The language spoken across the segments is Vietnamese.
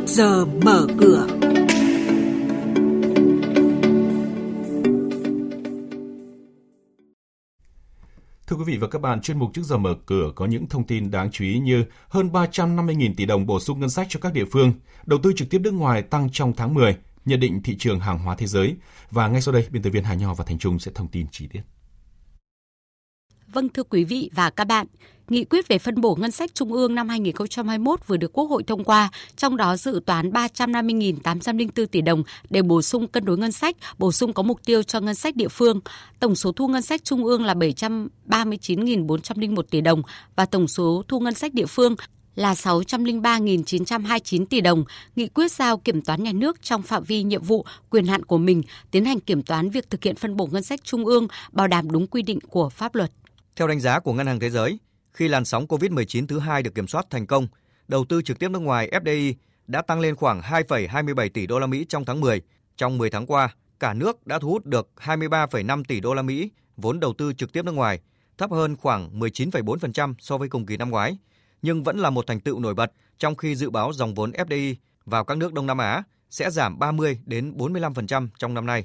trước giờ mở cửa. Thưa quý vị và các bạn, chuyên mục trước giờ mở cửa có những thông tin đáng chú ý như hơn 350.000 tỷ đồng bổ sung ngân sách cho các địa phương, đầu tư trực tiếp nước ngoài tăng trong tháng 10, nhận định thị trường hàng hóa thế giới. Và ngay sau đây, biên tập viên Hà Nho và Thành Trung sẽ thông tin chi tiết. Vâng thưa quý vị và các bạn, Nghị quyết về phân bổ ngân sách trung ương năm 2021 vừa được Quốc hội thông qua, trong đó dự toán 350.804 tỷ đồng để bổ sung cân đối ngân sách, bổ sung có mục tiêu cho ngân sách địa phương. Tổng số thu ngân sách trung ương là 739.401 tỷ đồng và tổng số thu ngân sách địa phương là 603.929 tỷ đồng, nghị quyết giao kiểm toán nhà nước trong phạm vi nhiệm vụ, quyền hạn của mình tiến hành kiểm toán việc thực hiện phân bổ ngân sách trung ương bảo đảm đúng quy định của pháp luật. Theo đánh giá của Ngân hàng Thế giới, khi làn sóng COVID-19 thứ hai được kiểm soát thành công, đầu tư trực tiếp nước ngoài FDI đã tăng lên khoảng 2,27 tỷ đô la Mỹ trong tháng 10. Trong 10 tháng qua, cả nước đã thu hút được 23,5 tỷ đô la Mỹ vốn đầu tư trực tiếp nước ngoài, thấp hơn khoảng 19,4% so với cùng kỳ năm ngoái, nhưng vẫn là một thành tựu nổi bật trong khi dự báo dòng vốn FDI vào các nước Đông Nam Á sẽ giảm 30 đến 45% trong năm nay.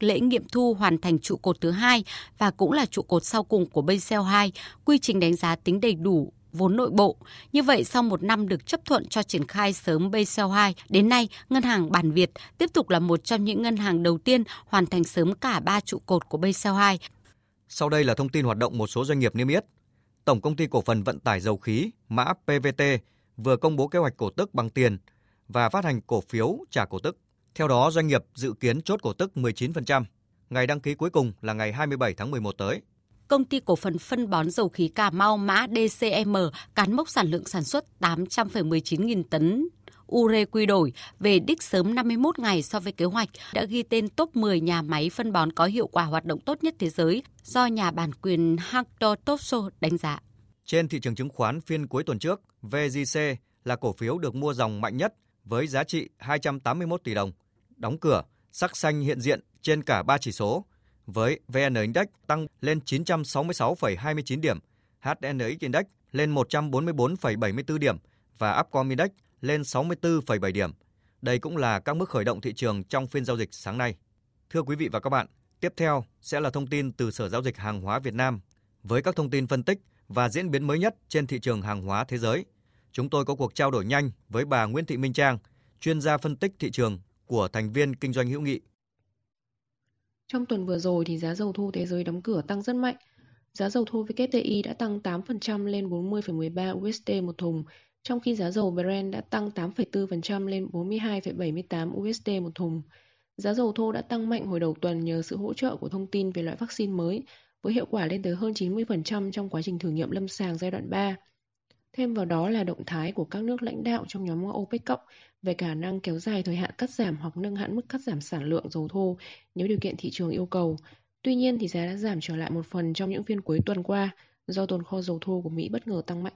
lễ nghiệm thu hoàn thành trụ cột thứ hai và cũng là trụ cột sau cùng của Basel 2, quy trình đánh giá tính đầy đủ vốn nội bộ. Như vậy, sau một năm được chấp thuận cho triển khai sớm Basel 2, đến nay, Ngân hàng Bản Việt tiếp tục là một trong những ngân hàng đầu tiên hoàn thành sớm cả ba trụ cột của Basel 2. Sau đây là thông tin hoạt động một số doanh nghiệp niêm yết. Tổng công ty cổ phần vận tải dầu khí mã PVT vừa công bố kế hoạch cổ tức bằng tiền và phát hành cổ phiếu trả cổ tức. Theo đó, doanh nghiệp dự kiến chốt cổ tức 19%. Ngày đăng ký cuối cùng là ngày 27 tháng 11 tới. Công ty cổ phần phân bón dầu khí Cà Mau mã DCM cán mốc sản lượng sản xuất 800,19 nghìn tấn ure quy đổi về đích sớm 51 ngày so với kế hoạch đã ghi tên top 10 nhà máy phân bón có hiệu quả hoạt động tốt nhất thế giới do nhà bản quyền Hector Topso đánh giá. Trên thị trường chứng khoán phiên cuối tuần trước, VGC là cổ phiếu được mua dòng mạnh nhất với giá trị 281 tỷ đồng. Đóng cửa, sắc xanh hiện diện trên cả ba chỉ số, với VN Index tăng lên 966,29 điểm, HNX Index lên 144,74 điểm và Upcom Index lên 64,7 điểm. Đây cũng là các mức khởi động thị trường trong phiên giao dịch sáng nay. Thưa quý vị và các bạn, tiếp theo sẽ là thông tin từ Sở Giao dịch Hàng hóa Việt Nam với các thông tin phân tích và diễn biến mới nhất trên thị trường hàng hóa thế giới. Chúng tôi có cuộc trao đổi nhanh với bà Nguyễn Thị Minh Trang, chuyên gia phân tích thị trường của thành viên kinh doanh hữu nghị. Trong tuần vừa rồi thì giá dầu thô thế giới đóng cửa tăng rất mạnh. Giá dầu thô WTI đã tăng 8% lên 40,13 USD một thùng, trong khi giá dầu Brent đã tăng 8,4% lên 42,78 USD một thùng. Giá dầu thô đã tăng mạnh hồi đầu tuần nhờ sự hỗ trợ của thông tin về loại vaccine mới, với hiệu quả lên tới hơn 90% trong quá trình thử nghiệm lâm sàng giai đoạn 3. Thêm vào đó là động thái của các nước lãnh đạo trong nhóm OPEC cộng về khả năng kéo dài thời hạn cắt giảm hoặc nâng hạn mức cắt giảm sản lượng dầu thô nếu điều kiện thị trường yêu cầu. Tuy nhiên thì giá đã giảm trở lại một phần trong những phiên cuối tuần qua do tồn kho dầu thô của Mỹ bất ngờ tăng mạnh.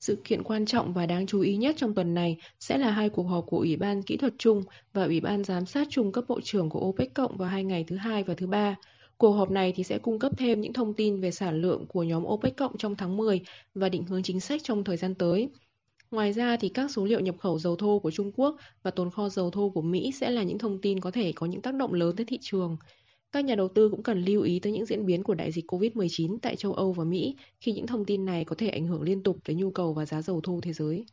Sự kiện quan trọng và đáng chú ý nhất trong tuần này sẽ là hai cuộc họp của Ủy ban Kỹ thuật chung và Ủy ban Giám sát chung cấp bộ trưởng của OPEC cộng vào hai ngày thứ hai và thứ ba. Cuộc họp này thì sẽ cung cấp thêm những thông tin về sản lượng của nhóm OPEC cộng trong tháng 10 và định hướng chính sách trong thời gian tới. Ngoài ra thì các số liệu nhập khẩu dầu thô của Trung Quốc và tồn kho dầu thô của Mỹ sẽ là những thông tin có thể có những tác động lớn tới thị trường. Các nhà đầu tư cũng cần lưu ý tới những diễn biến của đại dịch COVID-19 tại châu Âu và Mỹ khi những thông tin này có thể ảnh hưởng liên tục tới nhu cầu và giá dầu thô thế giới.